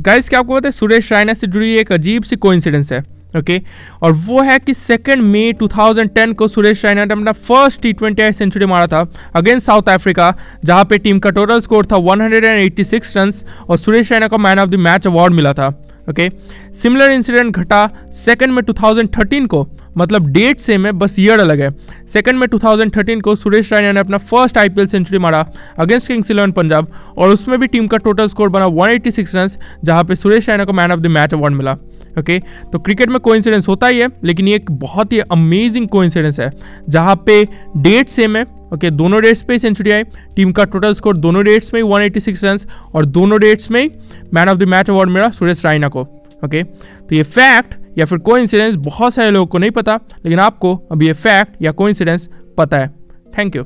Guys क्या आपको पता है, सुरेश रायना से जुड़ी एक अजीब सी कोइंसिडेंस है ओके okay? और वो है कि सेकेंड मई 2010 को सुरेश रैना ने अपना फ़र्स्ट टी ट्वेंटी सेंचुरी मारा था अगेंस्ट साउथ अफ्रीका जहाँ पे टीम का टोटल स्कोर था 186 रन और सुरेश रैना को man of the match award मिला था ओके सिमिलर इंसिडेंट घटा सेकेंड में 2013 को मतलब डेट सेम है बस ईयर अलग है। सेकंड में 2013 को सुरेश रैना ने अपना फ़र्स्ट आईपीएल सेंचुरी मारा अगेंस्ट किंग्स इलेवन पंजाब और उसमें भी टीम का टोटल स्कोर बना 186 रन जहाँ पे सुरेश रैना को man of the match award मिला। Okay okay? तो क्रिकेट में कोइंसिडेंस होता ही है लेकिन ये एक बहुत ही अमेजिंग कोइंसिडेंस है जहाँ पे डेट सेम है। ओके okay, दोनों डेट्स पे ही सेंचुरी आई। टीम का टोटल स्कोर दोनों डेट्स में ही 186 रन और दोनों डेट्स में ही man of the match award मिला सुरेश रायना को। Okay okay? तो ये फैक्ट या फिर कोइंसिडेंस बहुत सारे लोगों को नहीं पता, लेकिन आपको अभी ये फैक्ट या कोइंसिडेंस पता है। Thank you